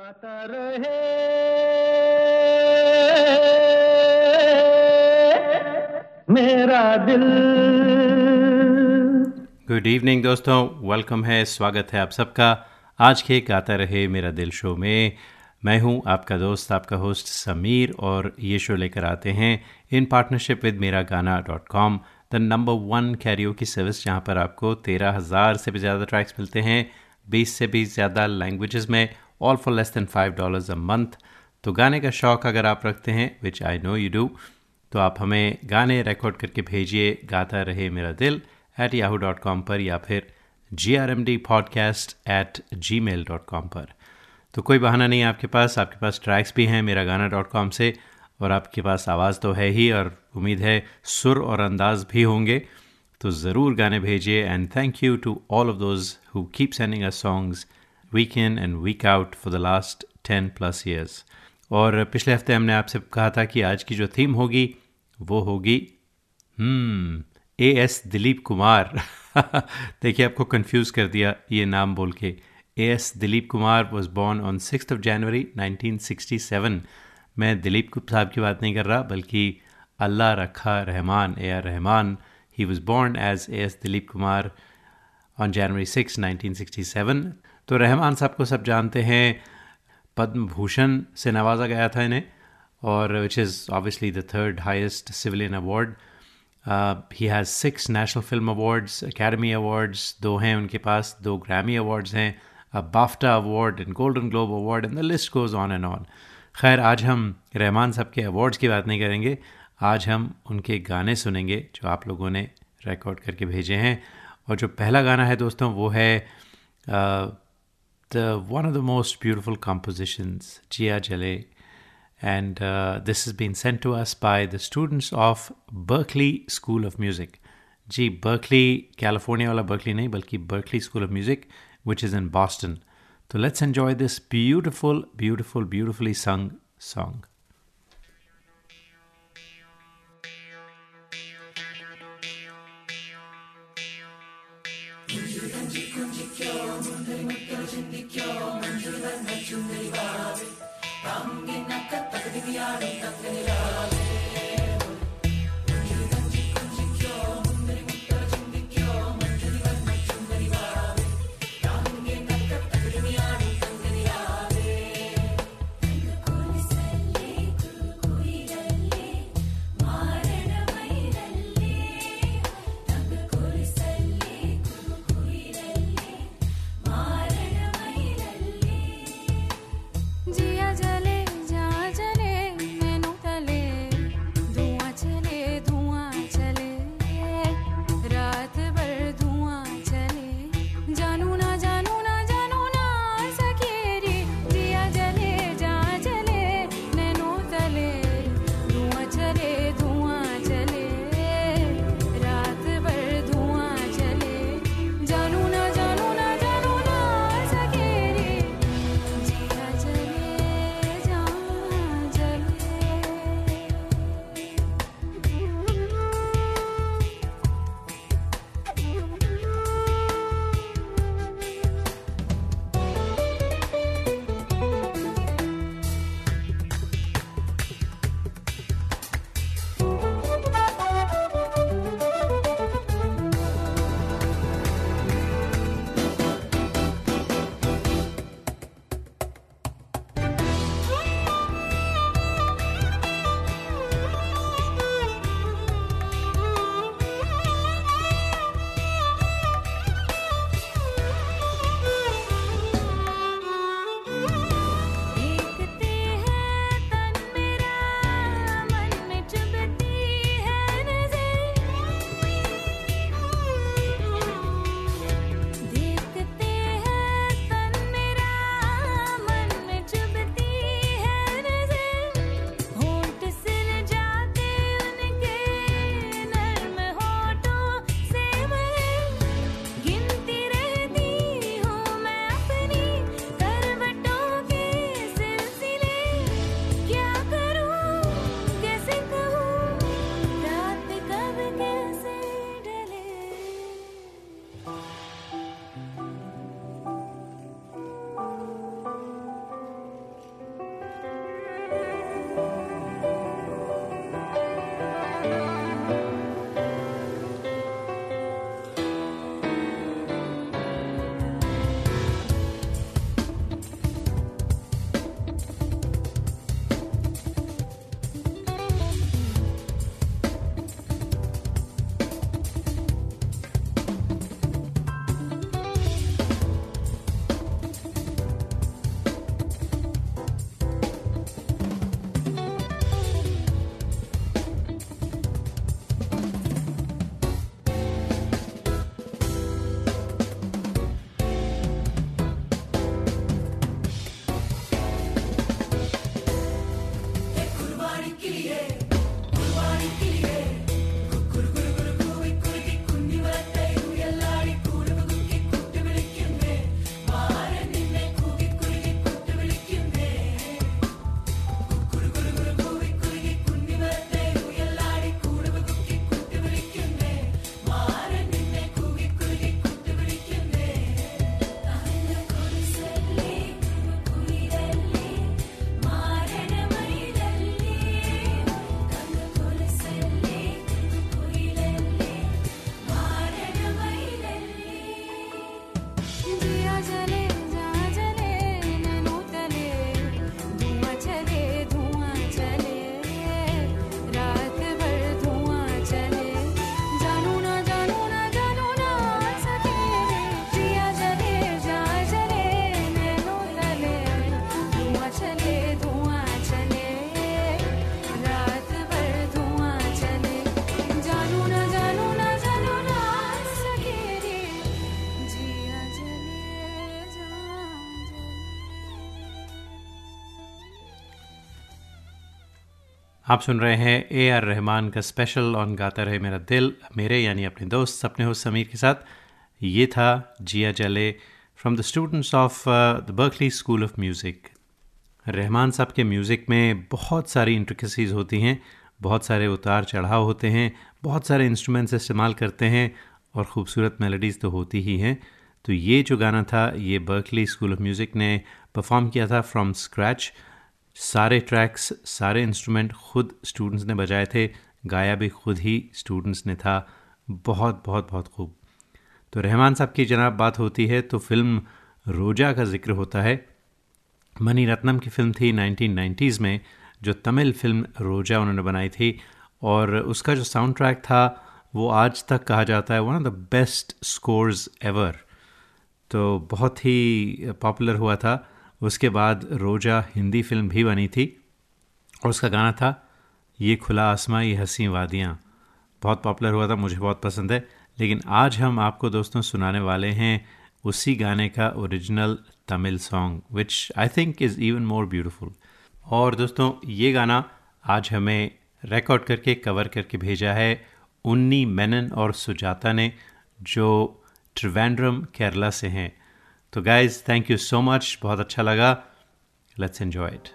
गाता रहे। मेरा दिल। गुड इवनिंग दोस्तों। वेलकम है, स्वागत है आप सबका। आज के गाता रहे मेरा दिल शो में। मैं हूँ आपका दोस्त, आपका होस्ट समीर और ये शो लेकर आते हैं इन पार्टनरशिप विद मेरा Gaana dot com the number one carrier की सर्विस जहाँ पर आपको तेरह हज़ार से भी ज़्यादा ट्रैक्स मिलते हैं, बीस से भी ज़्यादा लैंग्वेजेस में all for less than five dollars a month तो गाने का शौक़ अगर आप रखते हैं which I know you do तो आप हमें गाने रिकॉर्ड करके भेजिए, गाता रहे मेरा दिल एट याहू डॉट कॉम पर या फिर G R M D podcast at Gmail dot com पर। तो कोई बहाना नहीं आपके पास आपके पास ट्रैक्स भी हैं मेरा गाना डॉट कॉम से, और आपके पास आवाज़ तो है ही, और उम्मीद है सुर और अंदाज भी होंगे। तो ज़रूर गाने भेजिए and thank you to all of those who keep sending a songs week in and week out for the last ten plus years और पिछले हफ़्ते हमने आपसे कहा था कि आज की जो थीम होगी, वो होगी ए एस दिलीप कुमार। देखिए, आपको कंफ्यूज कर दिया ये नाम बोल के। A S Dilip Kumar was born on six of January 1967 मैं दिलीप साहब की बात नहीं कर रहा, बल्कि Allah Rakha Rahman, A R Rahman. He was born as A S Dilip Kumar on January six 1967 तो रहमान साहब को सब जानते हैं। पद्म भूषण से नवाजा गया था इन्हें, और which is obviously the third highest civilian award he has six national film awards academy awards दो हैं उनके पास, दो ग्रैमी अवार्ड्स हैं BAFTA award and Golden Globe award and the list goes on and on खैर, आज हम रहमान साहब के अवार्ड्स की बात नहीं करेंगे। आज हम उनके गाने सुनेंगे, जो आप लोगों ने रिकॉर्ड करके भेजे हैं। और जो पहला गाना है दोस्तों, वो है The one of the most beautiful compositions, Jiya Jale and uh, this has been sent to us by the students of Berkeley School of Music. Ji Berkeley California वाला बर्कली नहीं बल्कि Berkeley school of music which is in Boston तो let's enjoy this beautiful beautiful beautifully sung song आप सुन रहे हैं ए R Rahman का special on गाता रहे मेरा दिल, मेरे यानी अपने दोस्त अपने हो समीर के साथ। ये था Jiya Jale from the students of the Berklee School of Music Rahman साहब के म्यूज़िक में बहुत सारी इंट्रिकसीज़ होती हैं, बहुत सारे उतार चढ़ाव होते हैं, बहुत सारे इंस्ट्रूमेंट्स इस्तेमाल करते हैं और ख़ूबसूरत मेलोडीज़ तो होती ही हैं। तो ये जो गाना था, ये बर्कली स्कूल ऑफ़ म्यूज़िक ने परफॉर्म किया था फ्रॉम स्क्रैच सारे ट्रैक्स सारे इंस्ट्रूमेंट खुद स्टूडेंट्स ने बजाए थे, गाया भी खुद ही स्टूडेंट्स ने था। बहुत बहुत बहुत खूब। तो रहमान साहब की जनाब बात होती है तो फ़िल्म रोजा का ज़िक्र होता है। मनी रत्नम की फ़िल्म थी 1990s में, जो तमिल फ़िल्म रोजा उन्होंने बनाई थी, और उसका जो साउंड ट्रैक था, वो आज तक कहा जाता है one of the best scores ever तो बहुत ही पॉपुलर हुआ था। उसके बाद रोजा हिंदी फ़िल्म भी बनी थी और उसका गाना था ये खुला आसमां, ये हँसी वादियाँ। बहुत पॉपुलर हुआ था, मुझे बहुत पसंद है। लेकिन आज हम आपको दोस्तों सुनाने वाले हैं उसी गाने का original Tamil song which I think is even more beautiful और दोस्तों, ये गाना आज हमें रिकॉर्ड करके कवर करके भेजा है उन्नी मेनन और सुजाता ने, जो त्रिवेंद्रम, केरला से हैं। तो guys thank you so much बहुत अच्छा लगा. लेट्स एन्जॉय इट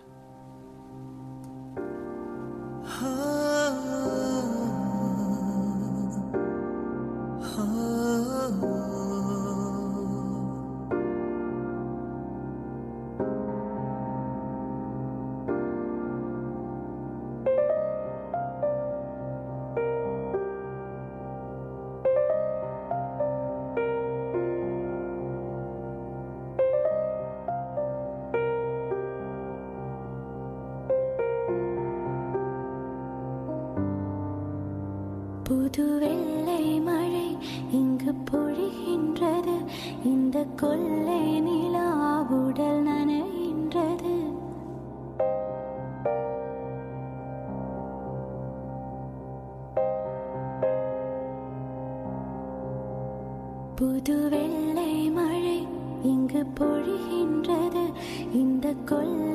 புது வெள்ளை மழை இங்கு பொழிகின்றது. இந்த கொள்ள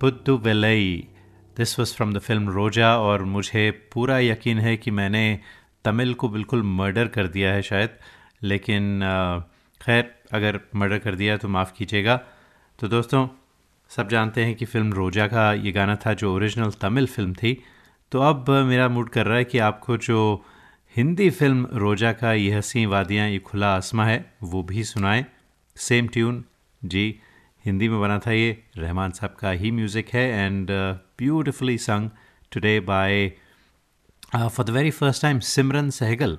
Pudhu Vellai this was from the film Roja और मुझे पूरा यकीन है कि मैंने तमिल को बिल्कुल मर्डर कर दिया है शायद, लेकिन खैर, अगर मर्डर कर दिया तो माफ़ कीजिएगा। तो दोस्तों, सब जानते हैं कि फ़िल्म रोजा का ये गाना था जो ओरिजिनल तमिल फ़िल्म थी। तो अब मेरा मूड कर रहा है कि आपको जो हिंदी फ़िल्म रोजा का ये हँसी वादियाँ, ये खुला आसमां है, वो भी सुनाएँ। सेम ट्यून जी, हिंदी में बना था ये। रहमान साहब का ही म्यूज़िक है and beautifully sung today by for the very first time Simran Sehgal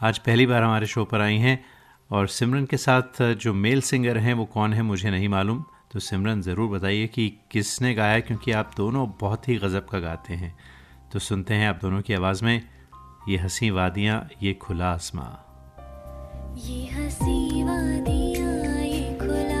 आज पहली बार हमारे शो पर आई हैं और सिमरन के साथ uh, जो मेल सिंगर हैं वो कौन है मुझे नहीं मालूम। तो सिमरन ज़रूर बताइए कि किसने गाया क्योंकि आप दोनों बहुत ही गज़ब का गाते हैं। तो सुनते हैं आप दोनों की आवाज़ में ये हँसी वादियाँ ये खुला आसमां। ये हँसी वादियाँ ये खुला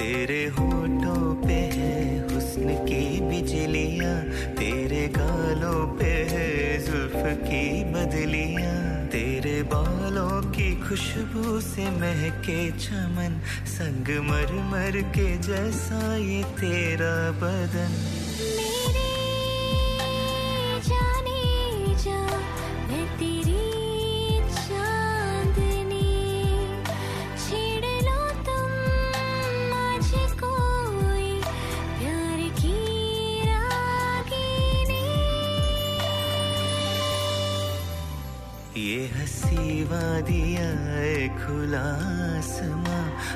तेरे होठों पे है हुस्न की बिजलियाँ, तेरे गालों पे है जुल्फ की बदलियाँ तेरे बालों की खुशबू से महके चमन, संग मर मर के जैसा ये तेरा बदन।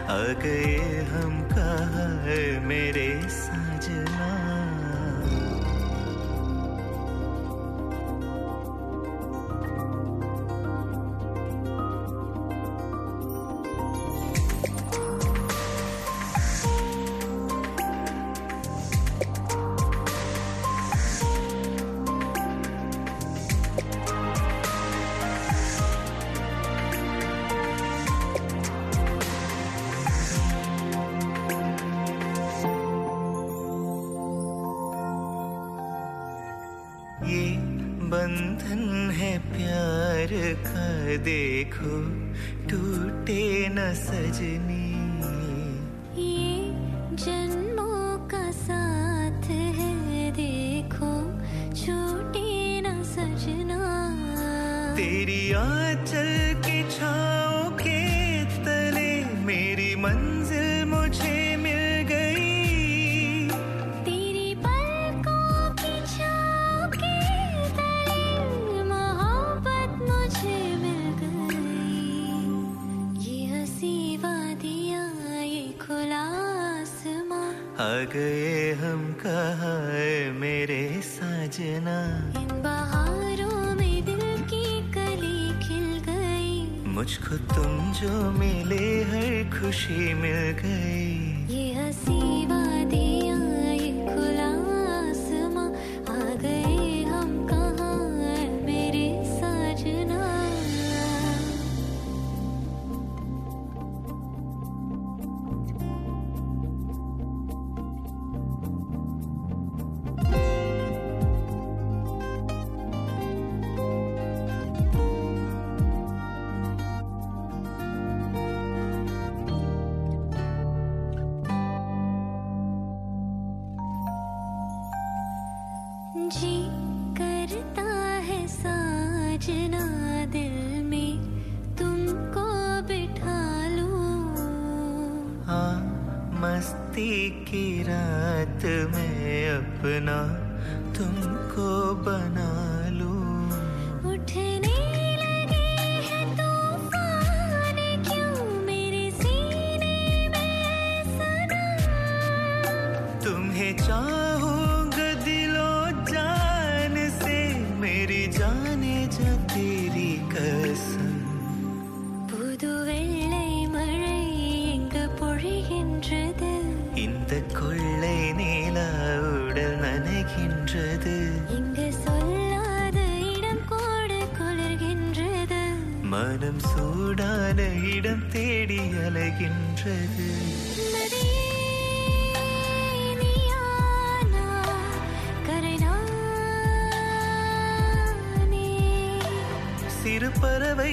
आ गए हम कहा? देखो टूटे न सजनी। ये जन्मों का साथ है देखो छूटे न सजना। तेरी आ चल के छाओं जो मिले हर खुशी मिल अपना तुमको बना மறைகின்றது சிறு பறவை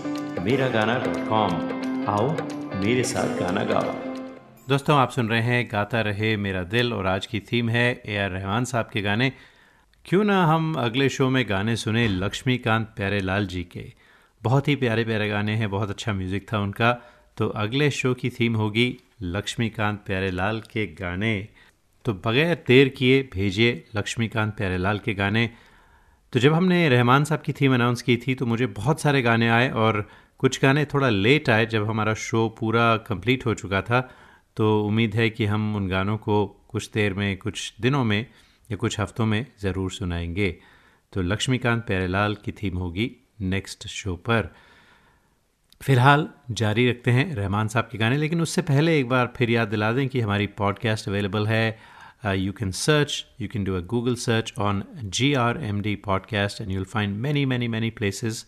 Miragana.com आओ मेरे साथ गाना गाओ। दोस्तों, आप सुन रहे हैं गाता रहे मेरा दिल और आज की थीम है ए आर रहमान साहब के गाने। क्यों ना हम अगले शो में गाने सुने लक्ष्मीकांत प्यारेलाल जी के। बहुत ही प्यारे प्यारे गाने हैं, बहुत अच्छा म्यूज़िक था उनका। तो अगले शो की थीम होगी लक्ष्मीकांत प्यारेलाल के गाने। तो बगैर देर किए भेजिए लक्ष्मीकांत प्यारेलाल के गाने। तो जब हमने रहमान साहब की थीम अनाउंस की थी तो मुझे बहुत सारे गाने आए और कुछ गाने थोड़ा लेट आए जब हमारा शो पूरा कंप्लीट हो चुका था तो उम्मीद है कि हम उन गानों को कुछ देर में, कुछ दिनों में या कुछ हफ्तों में ज़रूर सुनाएँगे। तो लक्ष्मीकांत प्यारेलाल की थीम होगी नेक्स्ट शो पर। फ़िलहाल जारी रखते हैं रहमान साहब के गाने, लेकिन उससे पहले एक बार फिर याद दिला दें कि हमारी पॉडकास्ट अवेलेबल है you can search you can do a Google search on G R M D podcast and you'll find many many many places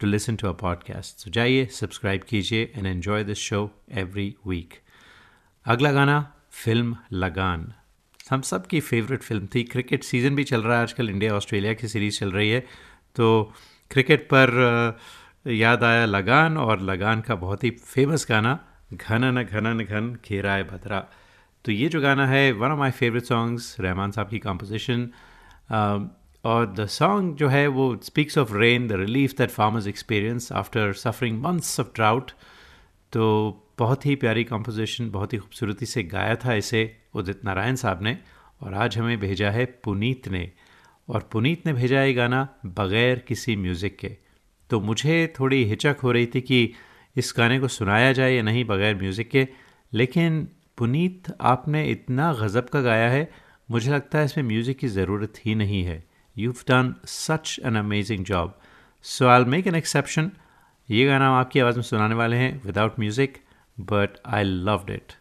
to listen to a podcast तो जाइए सब्सक्राइब कीजिए and enjoy this show every week अगला गाना, film Lagaan. हम सब की favourite film थी। Cricket season भी चल रहा है आजकल। इंडिया ऑस्ट्रेलिया की सीरीज़ चल रही है। तो क्रिकेट पर याद आया लगान और लगान का बहुत ही फ़ेमस गाना, घनन घनन घन घेराए भद्रा तो ये जो गाना है one of my favourite songs Rahman साहब की कंपोजिशन और द सॉन्ग जो है वो speaks of rain the relief that farmers experience after suffering months of drought तो बहुत ही प्यारी कंपोजिशन बहुत ही खूबसूरती से गाया था इसे उदित नारायण साहब ने, और आज हमें भेजा है पुनीत ने। और पुनीत ने भेजा ये गाना बग़ैर किसी म्यूज़िक के। तो मुझे थोड़ी हिचक हो रही थी कि इस गाने को सुनाया जाए या नहीं बग़ैर म्यूज़िक के, लेकिन पुनीत आपने इतना गज़ब का गाया है, मुझे लगता है इसमें म्यूज़िक की ज़रूरत ही नहीं है। you done such an amazing job so I make an exception ये गाना हम आपकी आवाज़ में सुनाने वाले हैं without music but I loved it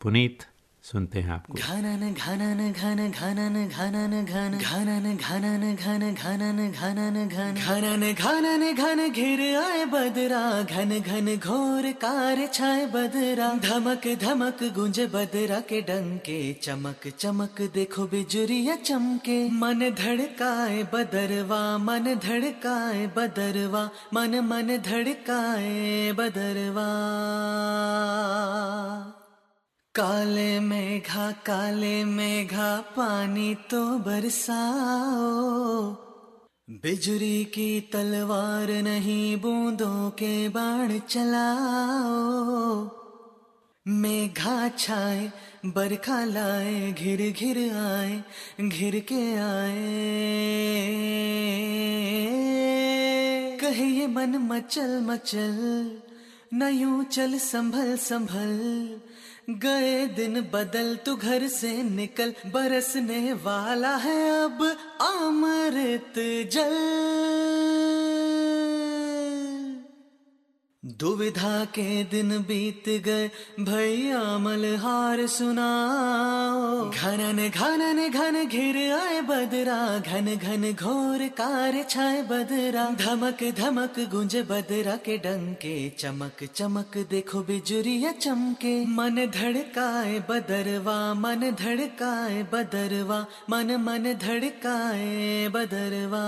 Puneet सुनते हैं आपको। घनन घनन घन घनन घनन घन। घनन घनन घन घनन घनन घन। घनन घनन घन घिर आए बदरा। घन घन घोर कार छाए बदरा। धमक धमक गुंज बदरा के डंके। चमक चमक देखो बिजुरिया चमके। मन धड़काए बदरवा मन धड़काए बदरवा। मन मन धड़काए बदरवा। काले मेघा काले मेघा, पानी तो बरसाओ। बिजली की तलवार नहीं, बूंदों के बाण चलाओ। मेघा छाए, बरखा लाए, घिर घिर आए, घिर के आए। कहिए मन मचल मचल न यूँ चल संभल संभल गए दिन बदल तू घर से निकल बरसने वाला है अब अमृत जल। दुविधा के दिन बीत गए, भैया मलहार सुनाओ। घनन घनन, घन घिर आए बदरा, घन घन घोर कार छाए बदरा। धमक धमक, गुंज बदरा के डंके, चमक चमक देखो बिजुरिया चमके। मन धड़काए बदरवा, मन धड़काए बदरवा, मन मन धड़काए बदरवा।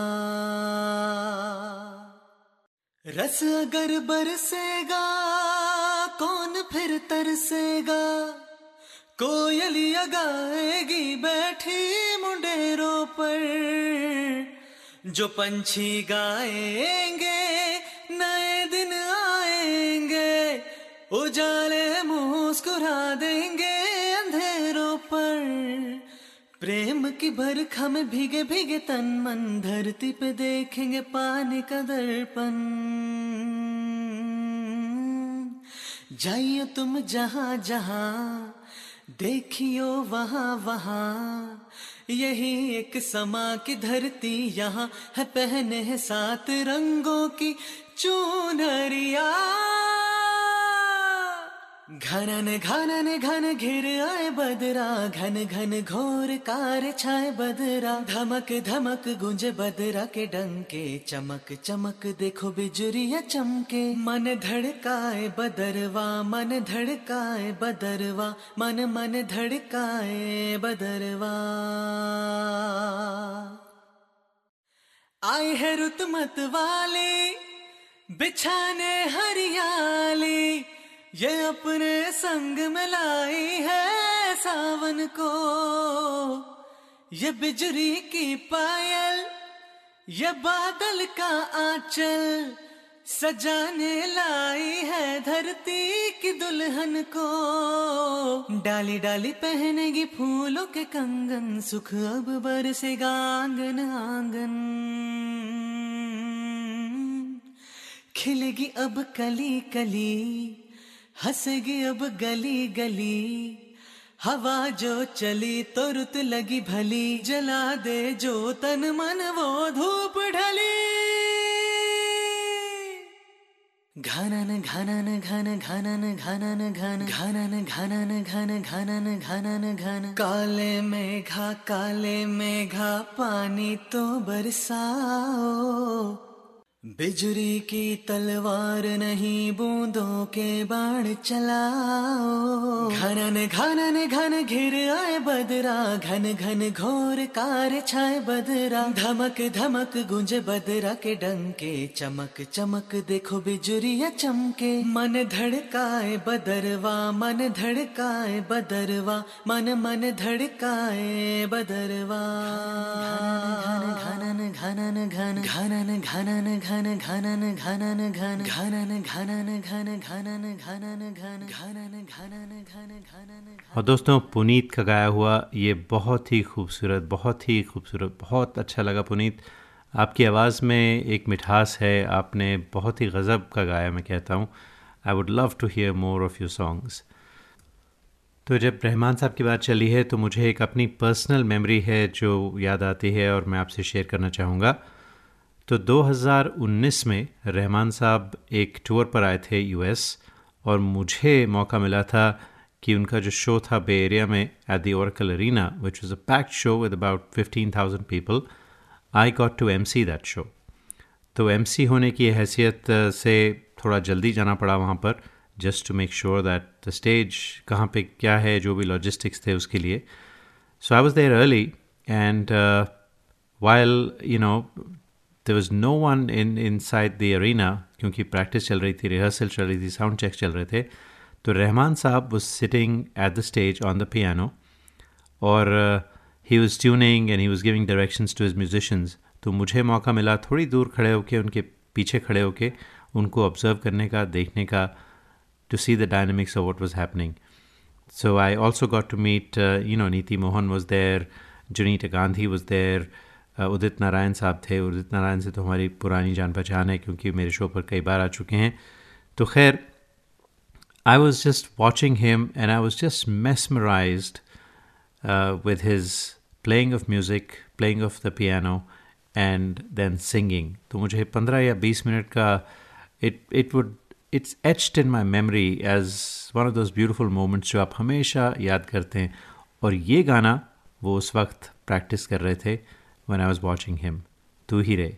रस अगर बरसेगा, कौन फिर तरसेगा? कोयलिया गाएगी बैठी मुंडेरों पर, जो पंछी गाएँगे, नए दिन आएँगे, उजाले मुस्कुरा देंगे। प्रेम की बरखा में भीगे भीगे तन मन, धरती पे देखेंगे पानी का दर्पण। जाइयो तुम जहाँ जहाँ, देखियो वहाँ वहाँ, यही एक समा की धरती यहाँ है पहने है सात रंगों की चूनरिया। घनन घनन घन घिर आए बदरा, घन घन घोर कार छाए बदरा। धमक धमक गुंज बदरा के डंके, चमक चमक देखो बिजुरिया चमके। मन धड़काए बदरवा, मन धड़काए बदरवा। मन मन धड़काए बदरवा। आए है रुतमत वाले, बिछाने हरियाली। ये अपने संग में लाई है सावन को। ये बिजली की पायल, ये बादल का आंचल सजाने लाई है धरती की दुल्हन को। डाली डाली पहनेगी फूलों के कंगन, सुख अब बरसेगा आँगन आँगन। खिलेगी अब कली कली हंसेगी अब गली गली। हवा जो चली तो रुत लगी भली। जला दे जो तन मन वो धूप ढली। घनन घनन, घन, घनन घनन, घन। घनन घनन, घन, घनन घनन, घन। काले मेघा काले मेघा, पानी तो बरसाओ। बिजली की तलवार नहीं, बूंदों के बाण चलाओ। घनन घनन, घन घिर आए बदरा, घन घन घोर कार छाए बदरा। धमक धमक, गुंज बदरा के डंके, चमक चमक देखो बिजुरिया चमके। मन धड़काए बदरवा, मन धड़काए बदरवा, मन मन धड़काए बदरवा। घनन घनन घन घनन घनन घन घनन घनन घनन घन घनन घनन घन घनन घनन घन घनन घनन घन घनन और दोस्तों, पुनीत का गाया हुआ ये बहुत ही खूबसूरत, बहुत ही खूबसूरत, बहुत अच्छा लगा पुनीत। आपकी आवाज़ में एक मिठास है, आपने बहुत ही गज़ब का गाया, मैं कहता हूँ। I would love to hear more of your songs तो जब रहमान साहब की बात चली है तो मुझे एक अपनी पर्सनल मेमोरी है जो याद आती है और मैं आपसे शेयर करना चाहूँगा। तो 2019 में रहमान साहब एक टूर पर आए थे यूएस और मुझे मौका मिला था कि उनका जो शो था बे एरिया में at the Oracle Arena which was a packed show with about fifteen thousand people I got to MC that show show तो एम सी होने की हैसियत से थोड़ा जल्दी जाना पड़ा वहाँ पर just to make sure that the stage कहाँ पे क्या है, जो भी लॉजिस्टिक्स थे उसके लिए. So I was there early and while you know there was no one in inside the arena क्योंकि प्रैक्टिस चल रही थी रिहर्सल चल रही थी साउंड चेक चल रहे थे तो रहमान साहब was sitting at the stage on the piano और he was tuning and he was giving directions to his musicians तो मुझे मौका मिला थोड़ी दूर खड़े होके उनके पीछे खड़े होके उनको ऑब्ज़र्व करने का देखने का to see the dynamics of what was happening so I also got to meet you know Niti Mohan was there, Junita Gandhi was there, उदित नारायण साहब थे। उदित नारायण से तो हमारी पुरानी जान पहचान है क्योंकि मेरे शो पर कई बार आ चुके हैं। तो खैर I was just watching him and I was just mesmerise with his playing of music playing of the piano and then singing तो मुझे पंद्रह या बीस मिनट का it it would it's etched in my memory as one of those beautiful moments जो आप हमेशा याद करते हैं। और ये गाना वो उस वक्त प्रैक्टिस कर रहे थे। When I was watching him. Tu ही रे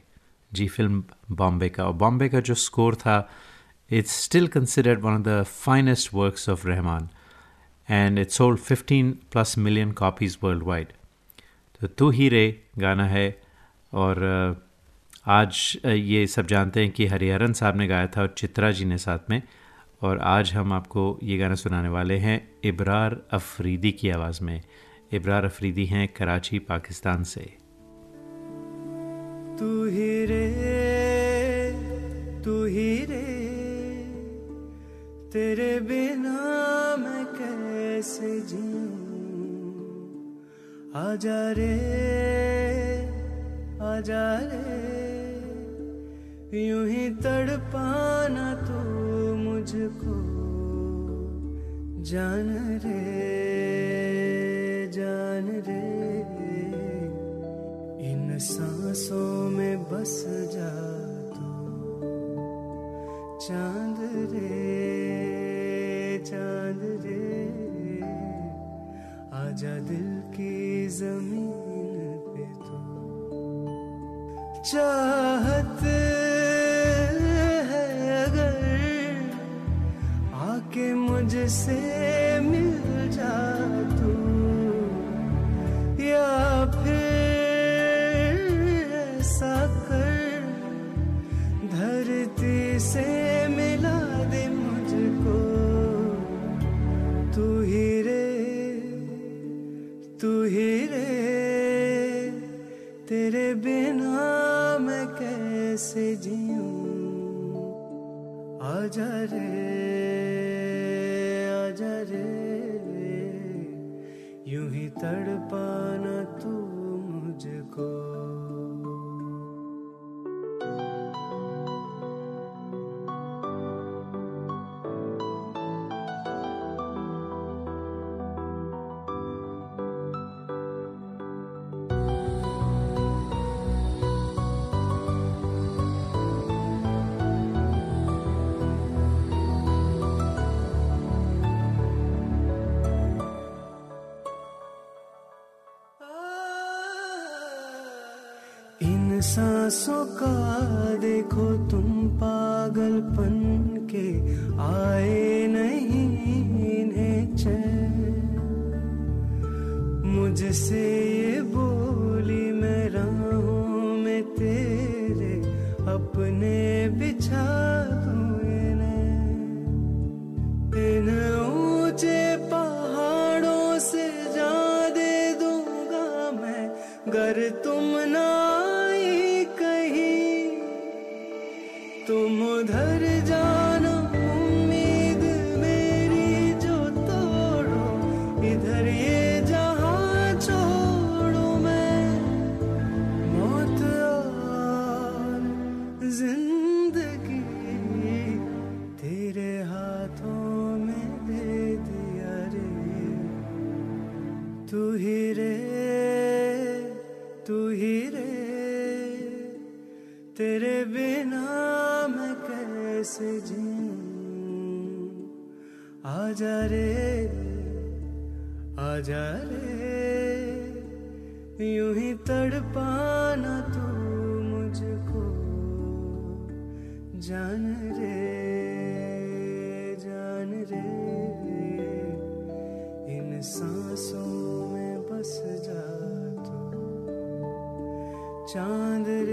जी फ़िल्म बॉम्बे का और बॉम्बे का जो स्कोर था it's still considered one of the finest works of Rahman and it's sold 15 plus million copies world wide तो तू ही रे गाना है और आज ये सब जानते हैं कि हरिहरन साहब ने गाया था और चित्रा जी ने साथ में और आज हम आपको ये गाना सुनाने वाले हैं इब्रार अफरीदी की आवाज़ में इब्रार अफरीदी हैं कराची पाकिस्तान से तू ही रे, तू ही रे। तेरे बिना मैं कैसे जीऊं? आजा रे आजा रे। यूँ ही तड़पाना तू मुझको, जान रे। सांसों में बस जा तू। चाँद रे चाँद रे, आजा दिल की ज़मीन पे तू। चाहत के मुझसे कैसे जीऊं। आजा रे तड़पाना तू मुझको। सांसों का देखो तुम पागलपन के आए नहीं इन्हें चैन। मुझसे आजा रे यूँ ही तड़पाना तू मुझको, जान रे जान रे। इन सांसों में बस जा तू, चाँद रे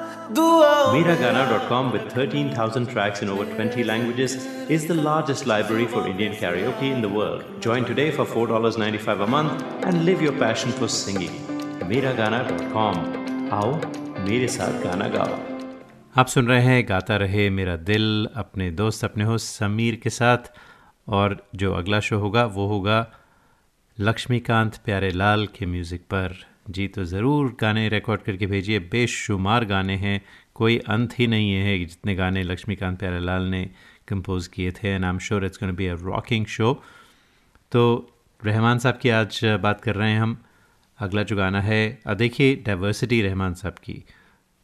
Miragana.com with 13,000 tracks in over 20 languages is the largest library for Indian karaoke in the world. Join today for $4.95 a month and live your passion for singing. Miragana.com आओ मेरे साथ गाना गाओ आप सुन रहे हैं गाता रहे मेरा दिल अपने दोस्त अपने हो समीर के साथ और जो अगला शो होगा वो होगा लक्ष्मीकांत प्यारे लाल के म्यूज़िक पर जी तो ज़रूर गाने रिकॉर्ड करके भेजिए। बेशुमार गाने हैं। कोई अंत ही नहीं है जितने गाने लक्ष्मीकांत प्यारे लाल ने कंपोज किए थे। And I am sure it's gonna be a rocking show तो रहमान साहब की आज बात कर रहे हैं हम। अगला जो गाना है देखिए डाइवर्सिटी रहमान साहब की।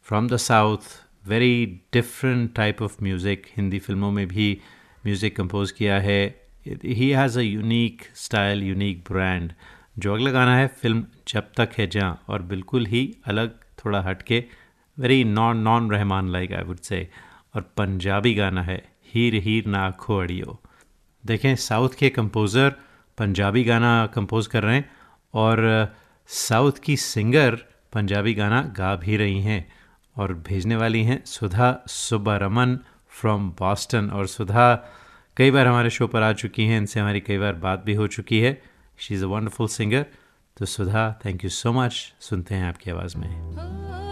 From the south very different type of music Hindi फ़िल्मों में भी म्यूज़िक कंपोज किया है। He has a unique style unique brand जो अगला गाना है, फ़िल्म जब तक है जहाँ, और बिल्कुल ही अलग, थोड़ा हटके very non non Rahman like I would say और पंजाबी गाना है, हीर हीर ना खो अड़ियो देखें, साउथ के कंपोज़र पंजाबी गाना कंपोज कर रहे हैं, और, साउथ की सिंगर पंजाबी गाना गा भी रही हैं, और भेजने वाली हैं सुधा सुब्बारमन फ्रॉम बॉस्टन और सुधा, कई बार हमारे शो पर आ चुकी हैं, इनसे हमारी कई बार बात भी हो चुकी है। She is a wonderful singer तो Sudha thank you so much सुनते हैं आपकी आवाज़ में।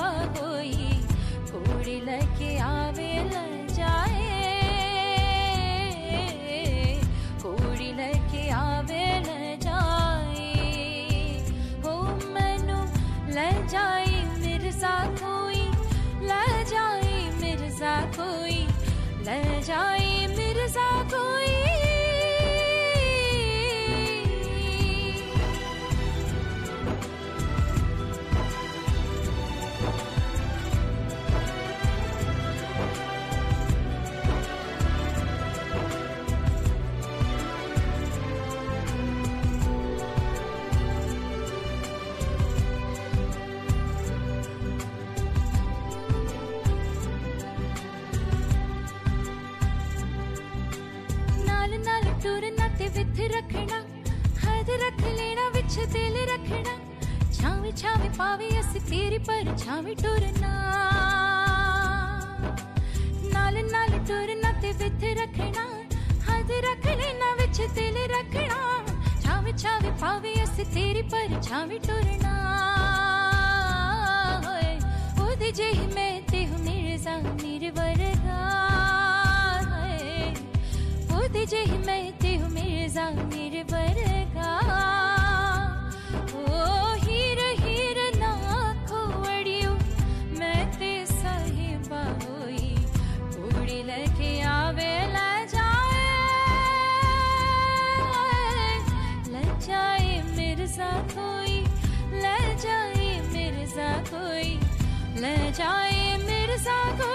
पागोई कोड़ी लगे आ परछावी पावी अस तेरी परछावी टुरना। नाल नाल टुरना ते विथ रखना, हद रख लेना, विच दिल रखना। छावे छावे पावे अस तेरी परछावी टुरना। होए ओदी जेही मैं ते हूँ निर्जा निर्वरगा होए ओदी जेही मैं ते हूँ निर्जा निर्वरगा saco.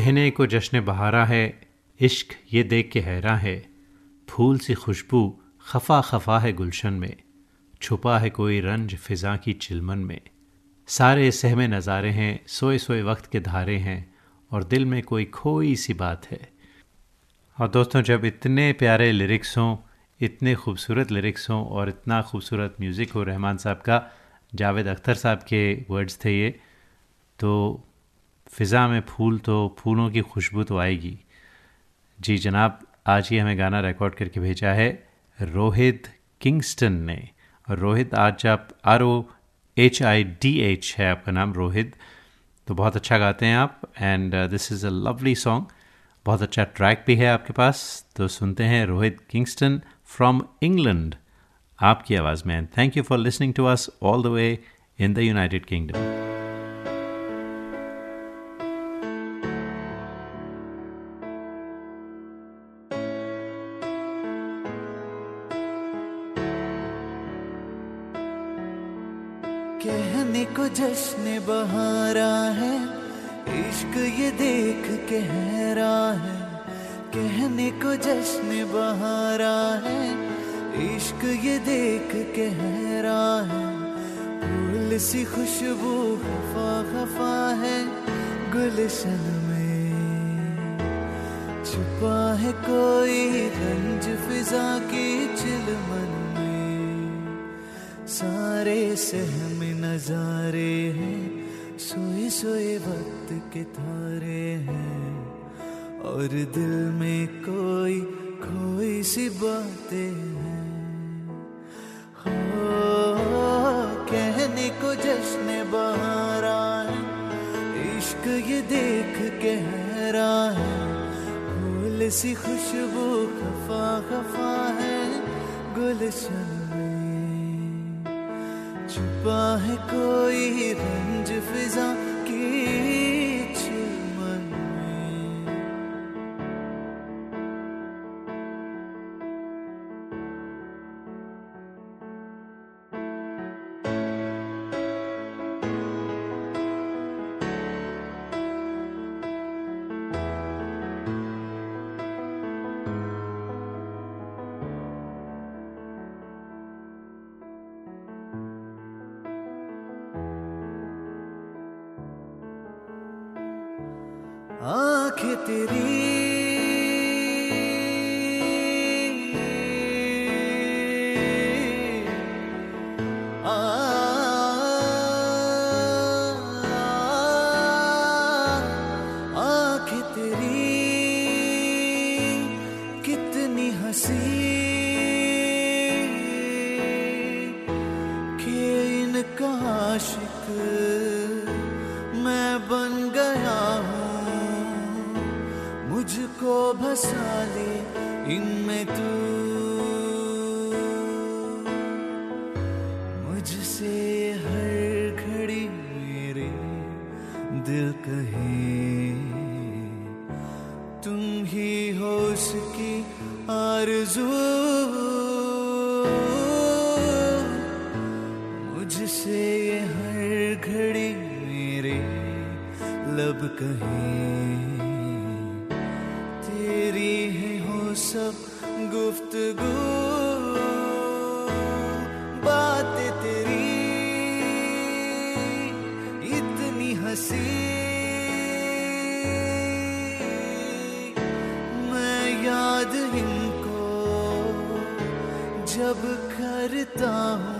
कहने को जश्न बहारा है, इश्क ये देख के हैरा है। फूल सी खुशबू खफा खफा है गुलशन में, छुपा है कोई रंज फिज़ा की चिलमन में। सारे सहमे नज़ारे हैं, सोए सोए वक्त के धारे हैं, और दिल में कोई खोई सी बात है। और दोस्तों, जब इतने प्यारे लिरिक्स हों, इतने खूबसूरत लिरिक्स हों, और इतना खूबसूरत म्यूज़िक हो रहमान साहब का, जावेद अख्तर साहब के वर्ड्स थे ये तो फ़िज़ा में फूल तो फूलों की खुशबू तो आएगी। जी जनाब, आज ही हमें गाना रिकॉर्ड करके भेजा है रोहित किंगस्टन ने। और रोहित, आज आप R O H I D H है आपका नाम, रोहित। तो बहुत अच्छा गाते हैं आप and this is a lovely song बहुत अच्छा ट्रैक भी है आपके पास। तो सुनते हैं रोहित किंगस्टन फ्रॉम इंग्लैंड आपकी आवाज़ में। Thank you for listening to us all the way in the United Kingdom बहारा है, इश्क ये देख के हैरा है। कहने को जश्न बहारा है, इश्क ये देख के हैरा है। फूल सी खुशबू खफा खफा है, गुलशन में। छुपा है कोई, रंज फिजा की चिलमन सारे सहम नजारे हैं, सोए सोए वक्त के तारे हैं। और दिल में कोई कोई सी बातें हैं। हो, कहने को जश्न बहारा है, इश्क ये देख के हैरा है। फूल सी खुशबू खफा खफा है, गुलशन छुपा है कोई रंज फिजा मतलब लब कहे। तेरी है हो सब गुफ्तगु। बात तेरी इतनी हसी। मैं याद इनको जब करता हूँ।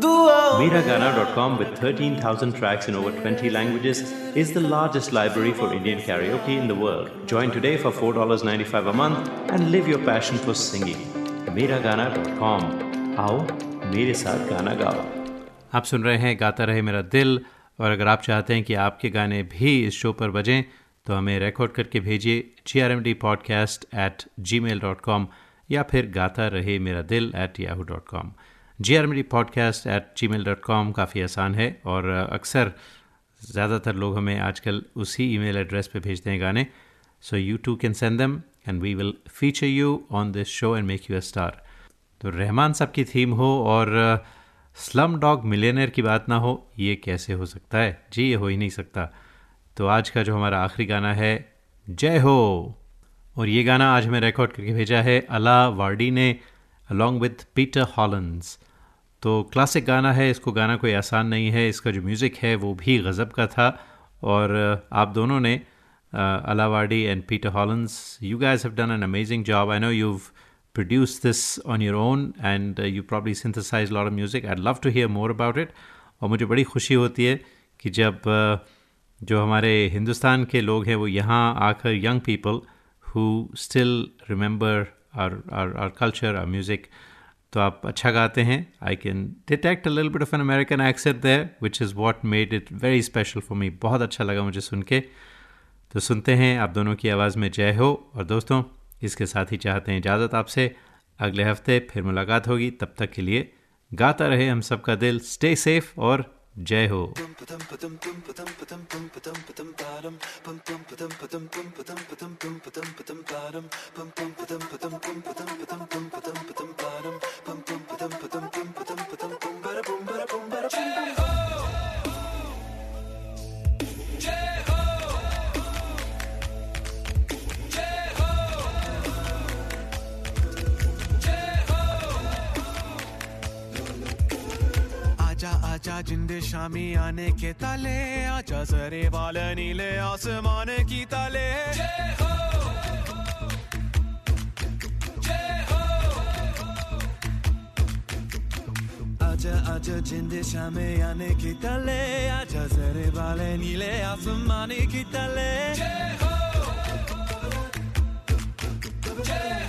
Miragana.com with 13,000 tracks in over 20 languages is the largest library for Indian karaoke in the world. Join today for $4.95 a month and live your passion for singing. Miragana.com. आओ मेरे साथ गाना गाओ आप सुन रहे हैं गाता रहे मेरा दिल और अगर आप चाहते हैं कि आपके गाने भी इस शो पर बजें तो हमें रिकॉर्ड करके भेजिए G R M D podcast at Gmail dot com या फिर गाता रहे मेरा दिल at Yahoo dot com G R D podcast at Gmail dot com काफ़ी आसान है और अक्सर ज़्यादातर लोग हमें आजकल उसी ईमेल एड्रेस पे भेजते हैं गाने। So you too can send them and we will feature you on this show and make you a star तो रहमान साहब की थीम हो और स्लम डॉग मिलेनियर की बात ना हो, ये कैसे हो सकता है? जी, ये हो ही नहीं सकता। तो आज का जो हमारा आखिरी गाना है, जय हो। और ये गाना आज हमें रिकॉर्ड करके भेजा है अला वार्डी ने अलॉन्ग विथ पीटर हॉलंस तो क्लासिक गाना है इसको गाना कोई आसान नहीं है इसका जो म्यूज़िक है वो भी गज़ब का था और आप दोनों ने Alaa Wardi and Peter Hollens you guys have done an amazing job I know you produced this on your own and uh, you probably synthesized a lot of music. I'd more about it. और मुझे बड़ी खुशी होती है कि जब uh, जो हमारे हिंदुस्तान के लोग हैं वो यहाँ आकर young people who still remember our our our culture our music तो आप अच्छा गाते हैं। I can detect a little bit of an American accent there which is what made it very special for me बहुत अच्छा लगा मुझे सुन के। तो सुनते हैं आप दोनों की आवाज़ में जय हो। और दोस्तों, इसके साथ ही चाहते हैं इजाज़त आपसे। अगले हफ़्ते फिर मुलाकात होगी। तब तक के लिए गाता रहे हम सबका दिल स्टे सेफ़ और जय हो आजा आजा जिंदे शामी आने के ताले, आजा जरे वाले नीले आसमान की ताले। आजा आजा जिंदे शामे आने की ताले, आजा जरे वाले नीले आसमान की ताले। रत्ती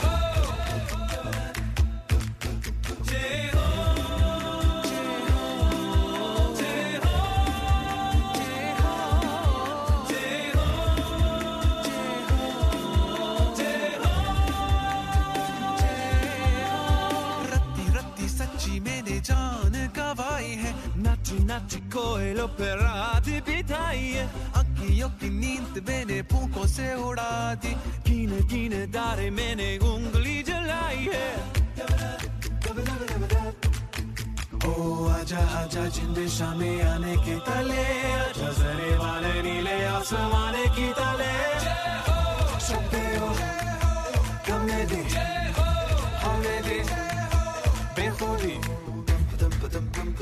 गवाई है। नाची नाची कोयलो पे रात बिताई है। अखियों की नींद मैंने फूकों से उड़ा दी। कीन कीन दारे मैंने उंगली जलाई है। ओ, आजा आजा, जिंदे शामे आने के तले। आजा, जरे वाले नीले आसमाने की तले। सकते हो कमने दे हमें दे। बेखुदी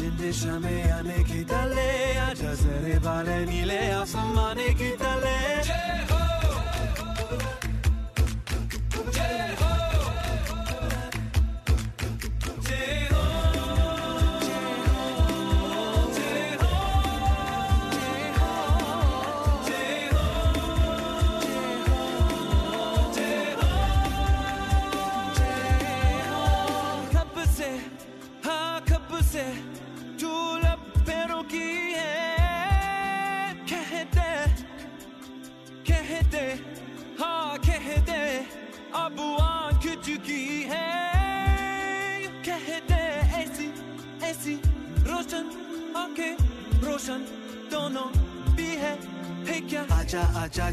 आजा जिंदे शामे आने bale तले आजा kitale. वाले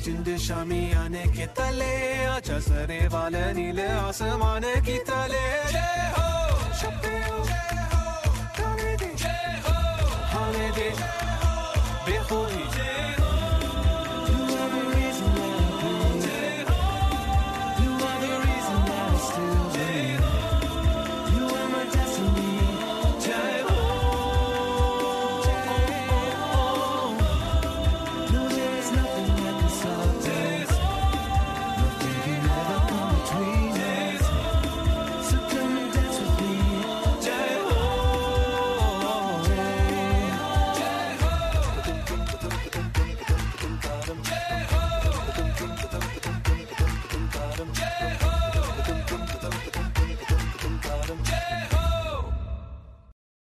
जिंद शामी आने के तले आजा सरे वाले नीले आसमान की तले। जय हो शक्ति हो